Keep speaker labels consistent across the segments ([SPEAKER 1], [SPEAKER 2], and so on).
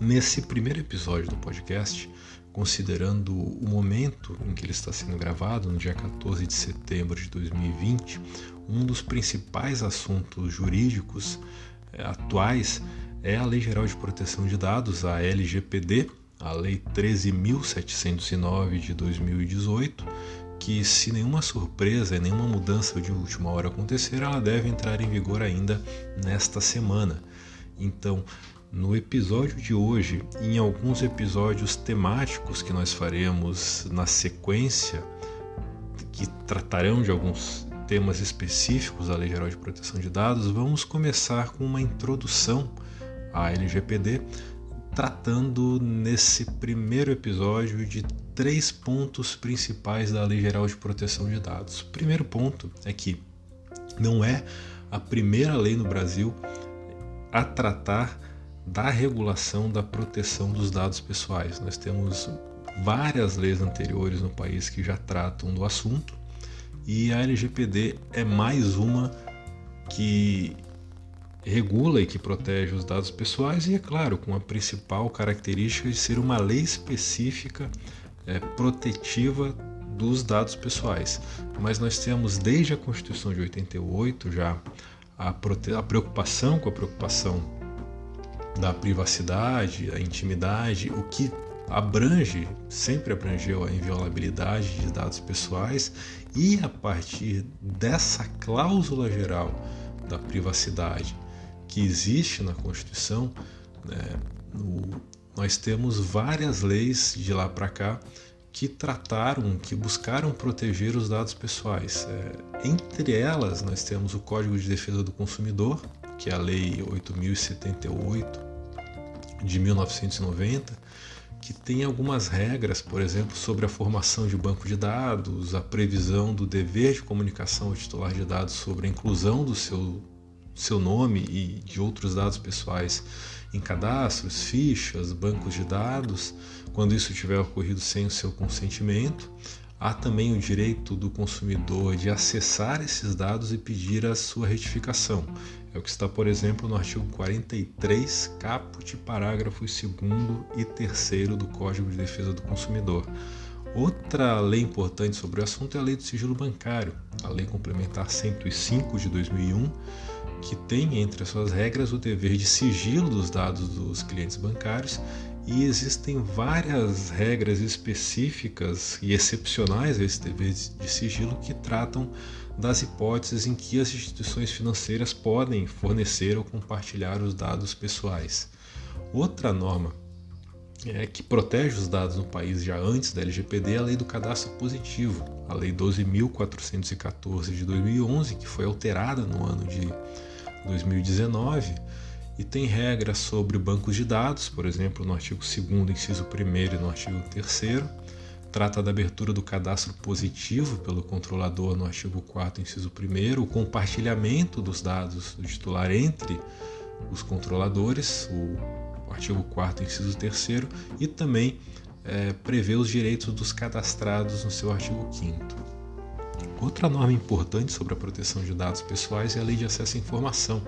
[SPEAKER 1] Nesse primeiro episódio do podcast, considerando o momento em que ele está sendo gravado, no dia 14 de setembro de 2020, um dos principais assuntos jurídicos eh, atuais é a Lei Geral de Proteção de Dados, a LGPD, a Lei 13.709 de 2018, que, se nenhuma surpresa e nenhuma mudança de última hora acontecer, ela deve entrar em vigor ainda nesta semana. Então, no episódio de hoje, em alguns episódios temáticos que nós faremos na sequência, que tratarão de alguns temas específicos da Lei Geral de Proteção de Dados, vamos começar com uma introdução à LGPD, tratando nesse primeiro episódio de três pontos principais da Lei Geral de Proteção de Dados. O primeiro ponto é que não é a primeira lei no Brasil a tratar da regulação da proteção dos dados pessoais. Nós temos várias leis anteriores no país que já tratam do assunto e a LGPD é mais uma que regula e que protege os dados pessoais e, é claro, com a principal característica de ser uma lei específica é, protetiva dos dados pessoais. Mas nós temos desde a Constituição de 88 já a, a preocupação com a preocupação da privacidade, a intimidade, o que abrange, sempre abrangeu a inviolabilidade de dados pessoais e a partir dessa cláusula geral da privacidade que existe na Constituição, né, no, nós temos várias leis de lá para cá que trataram, que buscaram proteger os dados pessoais. É, entre elas, nós temos o Código de Defesa do Consumidor, que é a Lei 8078 de 1990, que tem algumas regras, por exemplo, sobre a formação de banco de dados, a previsão do dever de comunicação ao titular de dados sobre a inclusão do seu, seu nome e de outros dados pessoais em cadastros, fichas, bancos de dados, quando isso tiver ocorrido sem o seu consentimento. Há também o direito do consumidor de acessar esses dados e pedir a sua retificação. É o que está, por exemplo, no artigo 43, caput, parágrafos 2 e 3 do Código de Defesa do Consumidor. Outra lei importante sobre o assunto é a Lei do Sigilo Bancário, a Lei Complementar 105 de 2001, que tem entre as suas regras o dever de sigilo dos dados dos clientes bancários e existem várias regras específicas e excepcionais a esse dever de sigilo que tratam das hipóteses em que as instituições financeiras podem fornecer ou compartilhar os dados pessoais. Outra norma é, que protege os dados no país já antes da LGPD é a Lei do Cadastro Positivo, a Lei 12.414 de 2011, que foi alterada no ano de 2019 e tem regras sobre bancos de dados, por exemplo, no artigo 2 inciso 1 e no artigo 3 trata da abertura do cadastro positivo pelo controlador no artigo 4 inciso 1 o compartilhamento dos dados do titular entre os controladores, o artigo 4 inciso 3 e também é, prevê os direitos dos cadastrados no seu artigo 5 Outra norma importante sobre a proteção de dados pessoais é a Lei de Acesso à Informação,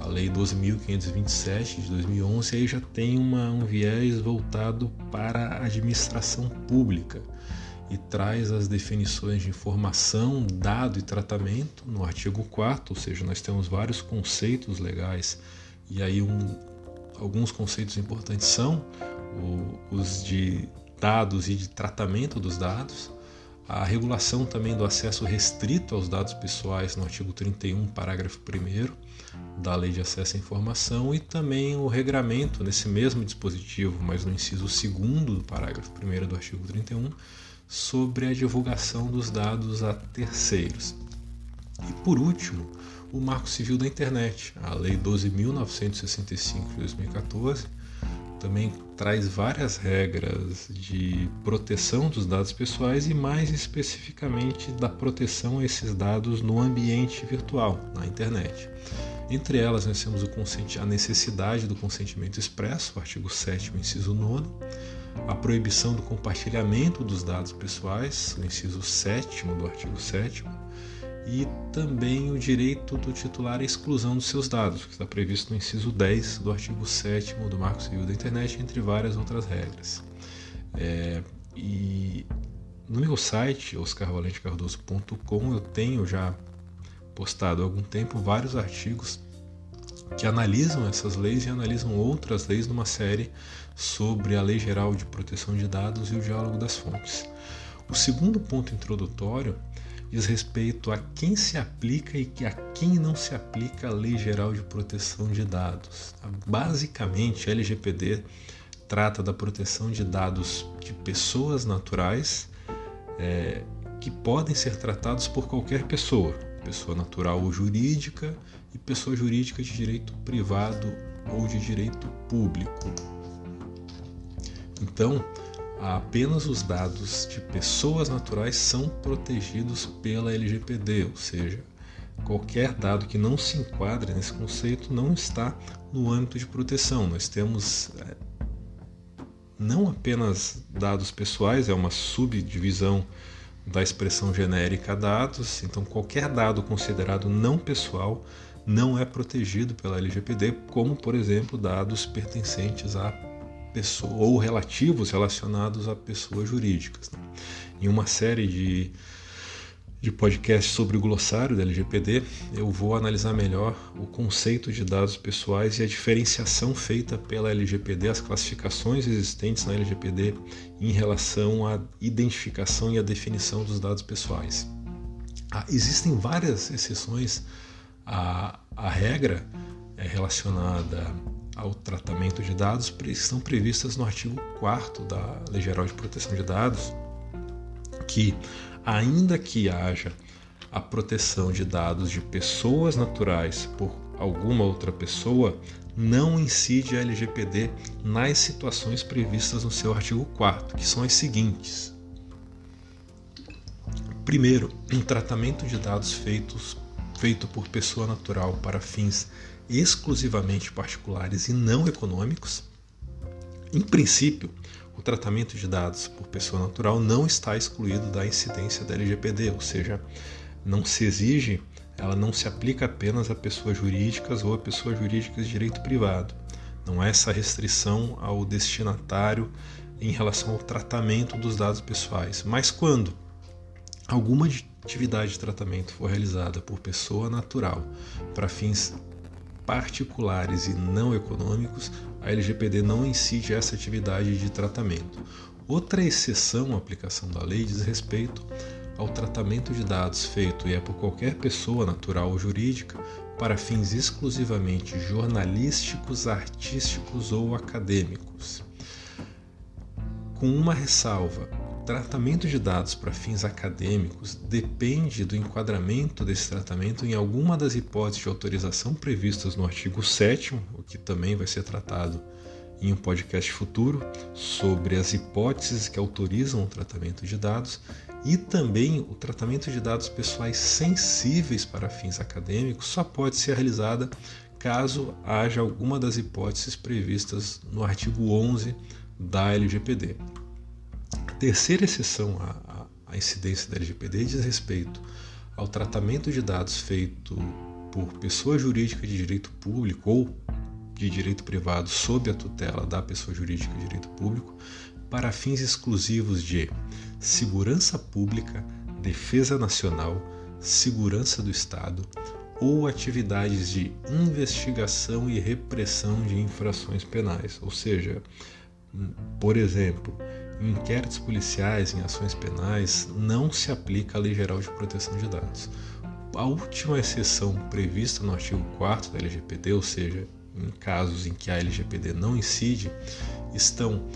[SPEAKER 1] a Lei 12.527 de 2011 aí já tem uma, um viés voltado para a administração pública e traz as definições de informação, dado e tratamento no artigo 4 ou seja, nós temos vários conceitos legais e aí um, alguns conceitos importantes são o, os de dados e de tratamento dos dados, a regulação também do acesso restrito aos dados pessoais no artigo 31, parágrafo 1 da Lei de Acesso à Informação e também o regramento nesse mesmo dispositivo, mas no inciso 2 do parágrafo 1 do artigo 31, sobre a divulgação dos dados a terceiros. E por último, o Marco Civil da Internet, a Lei 12.965 de 2014, também traz várias regras de proteção dos dados pessoais e, mais especificamente, da proteção a esses dados no ambiente virtual, na internet. Entre elas, nós temos a necessidade do consentimento expresso, artigo 7, inciso 9, a proibição do compartilhamento dos dados pessoais, o inciso 7 do artigo 7, e também o direito do titular à exclusão dos seus dados, que está previsto no inciso 10 do artigo 7 do Marco Civil da Internet, entre várias outras regras. É, e no meu site, oscarvalentecardoso.com, eu tenho já postado há algum tempo vários artigos que analisam essas leis e analisam outras leis numa série sobre a Lei Geral de Proteção de Dados e o Diálogo das Fontes. O segundo ponto introdutório diz respeito a quem se aplica e a quem não se aplica a Lei Geral de Proteção de Dados. Basicamente, a LGPD trata da proteção de dados de pessoas naturais é, que podem ser tratados por qualquer pessoa, pessoa natural ou jurídica e pessoa jurídica de direito privado ou de direito público. Então, apenas os dados de pessoas naturais são protegidos pela LGPD, ou seja, qualquer dado que não se enquadre nesse conceito não está no âmbito de proteção. Nós temos é, não apenas dados pessoais, é uma subdivisão da expressão genérica dados, então qualquer dado considerado não pessoal não é protegido pela LGPD, como por exemplo dados pertencentes a pessoa ou relativos relacionados a pessoas jurídicas. Né? Em uma série de, de podcasts sobre o glossário da LGPD, eu vou analisar melhor o conceito de dados pessoais e a diferenciação feita pela LGPD, as classificações existentes na LGPD em relação à identificação e à definição dos dados pessoais. Ah, existem várias exceções à, à regra é relacionada ao tratamento de dados estão previstas no artigo 4 da Lei Geral de Proteção de Dados, que, ainda que haja a proteção de dados de pessoas naturais por alguma outra pessoa, não incide a LGPD nas situações previstas no seu artigo 4, que são as seguintes. Primeiro, um tratamento de dados feitos, feito por pessoa natural para fins exclusivamente particulares e não econômicos. Em princípio, o tratamento de dados por pessoa natural não está excluído da incidência da LGPD, ou seja, não se exige, ela não se aplica apenas a pessoas jurídicas ou a pessoas jurídicas de direito privado. Não há essa restrição ao destinatário em relação ao tratamento dos dados pessoais. Mas quando alguma atividade de tratamento for realizada por pessoa natural para fins particulares e não econômicos, a LGPD não incide essa atividade de tratamento. Outra exceção à aplicação da lei diz respeito ao tratamento de dados feito e é por qualquer pessoa natural ou jurídica para fins exclusivamente jornalísticos, artísticos ou acadêmicos. Com uma ressalva, tratamento de dados para fins acadêmicos depende do enquadramento desse tratamento em alguma das hipóteses de autorização previstas no artigo 7, o que também vai ser tratado em um podcast futuro sobre as hipóteses que autorizam o tratamento de dados e também o tratamento de dados pessoais sensíveis para fins acadêmicos só pode ser realizada caso haja alguma das hipóteses previstas no artigo 11 da LGPD terceira exceção à, à incidência da LGPD diz respeito ao tratamento de dados feito por pessoa jurídica de direito público ou de direito privado sob a tutela da pessoa jurídica de direito público para fins exclusivos de segurança pública, defesa nacional, segurança do Estado ou atividades de investigação e repressão de infrações penais. Ou seja, por exemplo, em inquéritos policiais, em ações penais, não se aplica a Lei Geral de Proteção de Dados. A última exceção prevista no artigo 4 da LGPD, ou seja, em casos em que a LGPD não incide, estão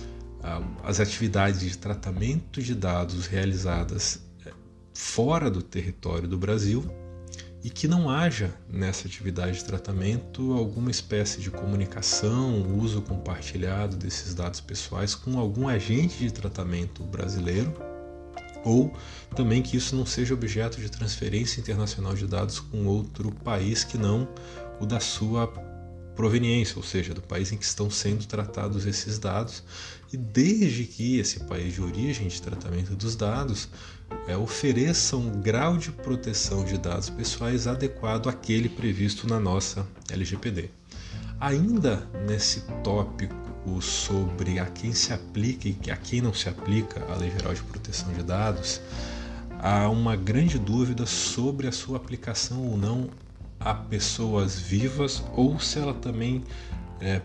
[SPEAKER 1] ah, as atividades de tratamento de dados realizadas eh, fora do território do Brasil e que não haja nessa atividade de tratamento alguma espécie de comunicação, uso compartilhado desses dados pessoais com algum agente de tratamento brasileiro, ou também que isso não seja objeto de transferência internacional de dados com outro país que não o da sua proveniência, ou seja, do país em que estão sendo tratados esses dados, e desde que esse país de origem de tratamento dos dados é, ofereça um grau de proteção de dados pessoais adequado àquele previsto na nossa LGPD. Ainda nesse tópico sobre a quem se aplica e a quem não se aplica a Lei Geral de Proteção de Dados, há uma grande dúvida sobre a sua aplicação ou não a pessoas vivas ou se ela também é,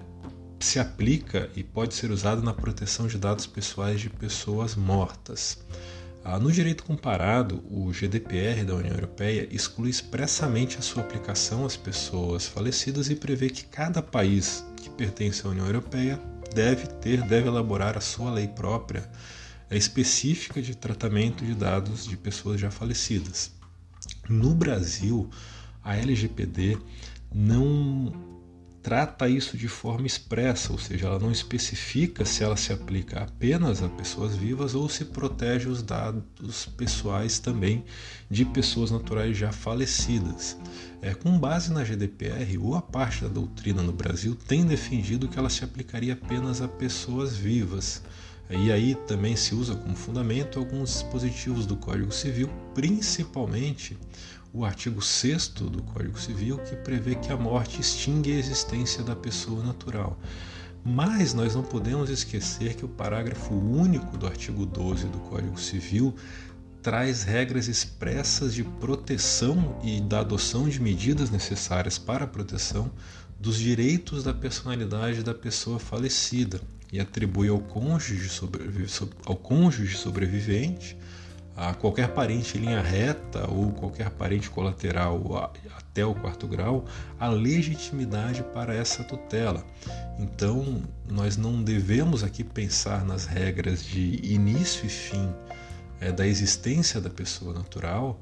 [SPEAKER 1] se aplica e pode ser usada na proteção de dados pessoais de pessoas mortas. Ah, no direito comparado, o GDPR da União Europeia exclui expressamente a sua aplicação às pessoas falecidas e prevê que cada país que pertence à União Europeia deve ter, deve elaborar a sua lei própria específica de tratamento de dados de pessoas já falecidas. No Brasil, a LGPD não trata isso de forma expressa, ou seja, ela não especifica se ela se aplica apenas a pessoas vivas ou se protege os dados pessoais também de pessoas naturais já falecidas. É, com base na GDPR, boa parte da doutrina no Brasil tem defendido que ela se aplicaria apenas a pessoas vivas. E aí também se usa como fundamento alguns dispositivos do Código Civil, principalmente o artigo 6 do Código Civil, que prevê que a morte extingue a existência da pessoa natural. Mas nós não podemos esquecer que o parágrafo único do artigo 12 do Código Civil traz regras expressas de proteção e da adoção de medidas necessárias para a proteção dos direitos da personalidade da pessoa falecida e atribui ao cônjuge, ao cônjuge sobrevivente a qualquer parente em linha reta ou qualquer parente colateral até o quarto grau a legitimidade para essa tutela. Então, nós não devemos aqui pensar nas regras de início e fim é, da existência da pessoa natural,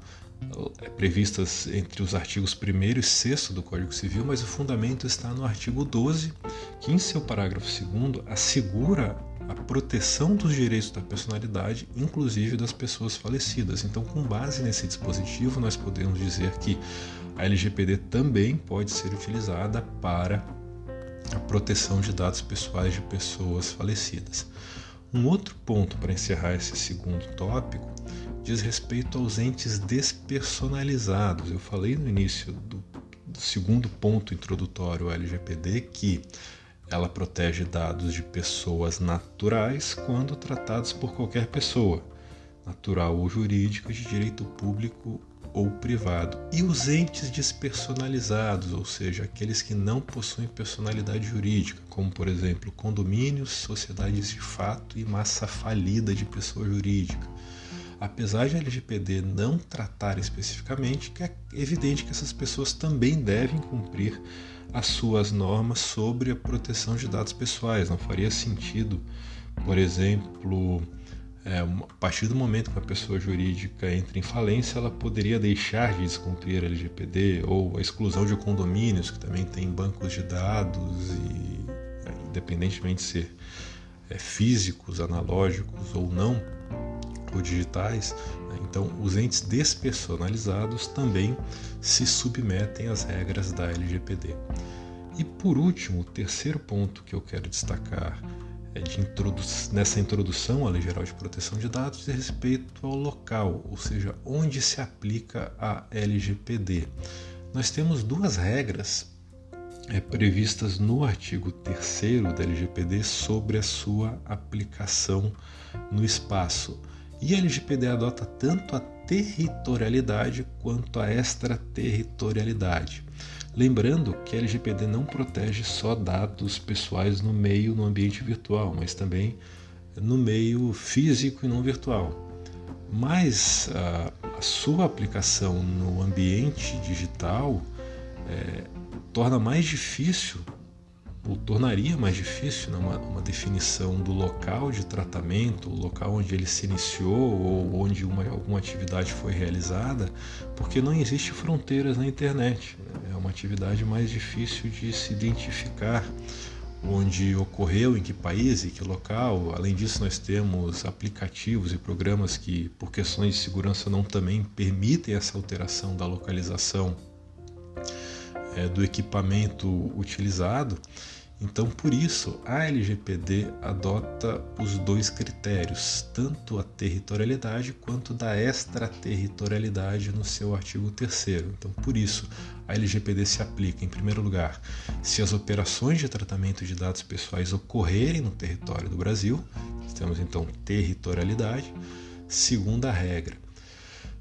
[SPEAKER 1] é, previstas entre os artigos 1 e 6 do Código Civil, mas o fundamento está no artigo 12, que em seu parágrafo 2 assegura a proteção dos direitos da personalidade, inclusive das pessoas falecidas. Então, com base nesse dispositivo, nós podemos dizer que a LGPD também pode ser utilizada para a proteção de dados pessoais de pessoas falecidas. Um outro ponto para encerrar esse segundo tópico diz respeito aos entes despersonalizados. Eu falei no início do, do segundo ponto introdutório ao LGPD que ela protege dados de pessoas naturais quando tratados por qualquer pessoa, natural ou jurídica, de direito público ou privado. E os entes despersonalizados, ou seja, aqueles que não possuem personalidade jurídica, como por exemplo condomínios, sociedades de fato e massa falida de pessoa jurídica. Apesar de a LGPD não tratar especificamente, é evidente que essas pessoas também devem cumprir as suas normas sobre a proteção de dados pessoais. Não faria sentido, por exemplo, é, a partir do momento que a pessoa jurídica entra em falência, ela poderia deixar de descumprir a LGPD ou a exclusão de condomínios, que também tem bancos de dados e, independentemente de ser é, físicos, analógicos ou não, ou digitais, né? então os entes despersonalizados também se submetem às regras da LGPD. E por último, o terceiro ponto que eu quero destacar é de introdu nessa introdução à Lei Geral de Proteção de Dados diz respeito ao local, ou seja, onde se aplica a LGPD. Nós temos duas regras é, previstas no artigo 3 da LGPD sobre a sua aplicação no espaço. E a LGPD adota tanto a territorialidade quanto a extraterritorialidade. Lembrando que a LGPD não protege só dados pessoais no meio, no ambiente virtual, mas também no meio físico e não virtual. Mas a, a sua aplicação no ambiente digital é, torna mais difícil ou tornaria mais difícil né, uma, uma, definição do local de tratamento, o local onde ele se iniciou ou onde uma, alguma atividade foi realizada, porque não existe fronteiras na internet. Né? É uma atividade mais difícil de se identificar onde ocorreu, em que país e que local. Além disso, nós temos aplicativos e programas que, por questões de segurança, não também permitem essa alteração da localização é, do equipamento utilizado. Então, por isso, a LGPD adota os dois critérios, tanto a territorialidade quanto da extraterritorialidade no seu artigo 3 Então, por isso, a LGPD se aplica, em primeiro lugar, se as operações de tratamento de dados pessoais ocorrerem no território do Brasil, temos então territorialidade. Segunda regra,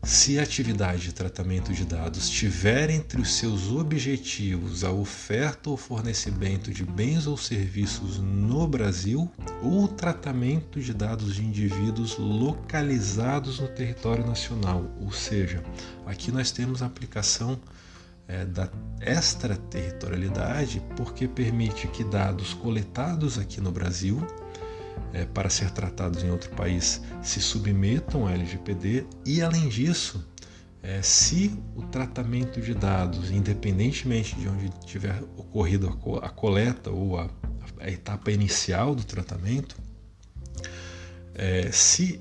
[SPEAKER 1] se a atividade de tratamento de dados tiver entre os seus objetivos a oferta ou fornecimento de bens ou serviços no Brasil ou tratamento de dados de indivíduos localizados no território nacional, ou seja, aqui nós temos a aplicação é, da extraterritorialidade porque permite que dados coletados aqui no Brasil é, para ser tratados em outro país se submetam à LGPD e, além disso, é, se o tratamento de dados, independentemente de onde tiver ocorrido a, coleta ou a, a etapa inicial do tratamento, é, se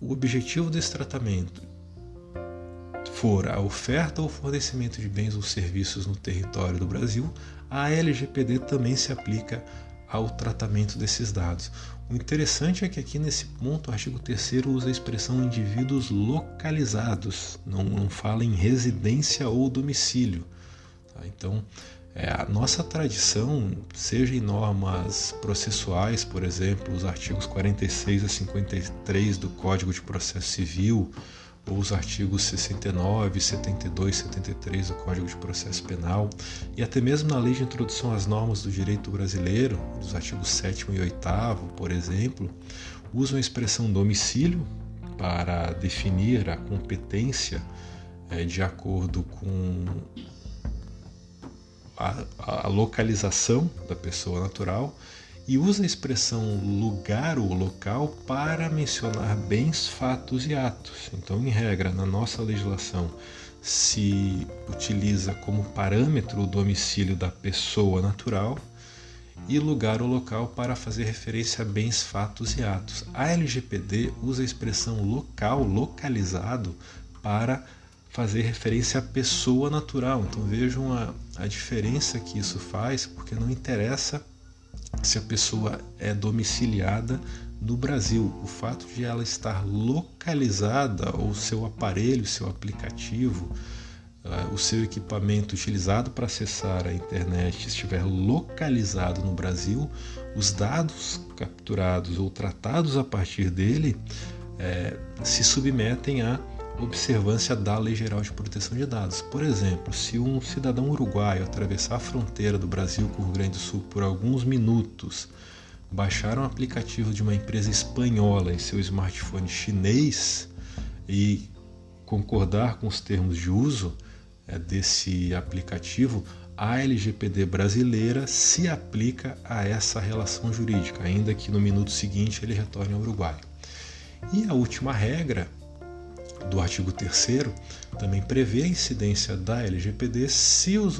[SPEAKER 1] o objetivo desse tratamento for a oferta ou fornecimento de bens ou serviços no território do Brasil, a LGPD também se aplica ao tratamento desses dados. O interessante é que aqui nesse ponto o artigo 3 usa a expressão indivíduos localizados, não, não fala em residência ou domicílio. Tá? Então, é, a nossa tradição, seja em normas processuais, por exemplo, os artigos 46 a 53 do Código de Processo Civil, ou os artigos 69, 72, 73 do Código de Processo Penal, e até mesmo na Lei de Introdução às Normas do Direito Brasileiro, dos artigos 7 e 8, por exemplo, usam a expressão domicílio para definir a competência é, de acordo com a, a localização da pessoa natural e usa a expressão lugar ou local para mencionar bens, fatos e atos. Então, em regra, na nossa legislação, se utiliza como parâmetro o domicílio da pessoa natural e lugar ou local para fazer referência a bens, fatos e atos. A LGPD usa a expressão local, localizado, para fazer referência à pessoa natural. Então vejam a, a diferença que isso faz, porque não interessa se a pessoa é domiciliada no Brasil. O fato de ela estar localizada, ou seu aparelho, seu aplicativo, uh, o seu equipamento utilizado para acessar a internet estiver localizado no Brasil, os dados capturados ou tratados a partir dele é, se submetem a observância da Lei Geral de Proteção de Dados. Por exemplo, se um cidadão uruguaio atravessar a fronteira do Brasil com o Rio Grande do Sul por alguns minutos, baixar um aplicativo de uma empresa espanhola em seu smartphone chinês e concordar com os termos de uso é, desse aplicativo, a LGPD brasileira se aplica a essa relação jurídica, ainda que no minuto seguinte ele retorne ao Uruguai. E a última regra do artigo 3 também prevê a incidência da LGPD se os,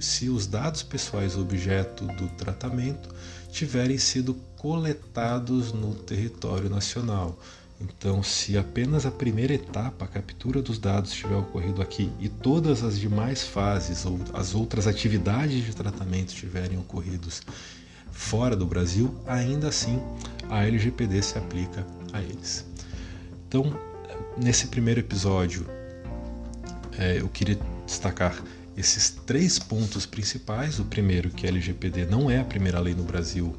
[SPEAKER 1] se os dados pessoais objeto do tratamento tiverem sido coletados no território nacional. Então, se apenas a primeira etapa, a captura dos dados, tiver ocorrido aqui e todas as demais fases ou as outras atividades de tratamento tiverem ocorridos fora do Brasil, ainda assim a LGPD se aplica a eles. Então, nesse primeiro episódio, é, eu queria destacar esses três pontos principais. O primeiro, que a LGPD não é a primeira lei no Brasil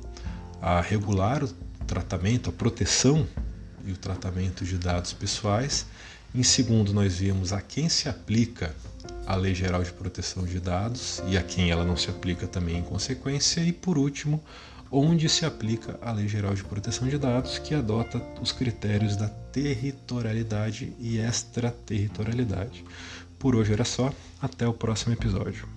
[SPEAKER 1] a regular o tratamento, a proteção e o tratamento de dados pessoais. Em segundo, nós vimos a quem se aplica a Lei Geral de Proteção de Dados e a quem ela não se aplica também em consequência. E por último, onde se aplica a Lei Geral de Proteção de Dados, que adota os critérios da territorialidade e extraterritorialidade. Por hoje era só, até o próximo episódio.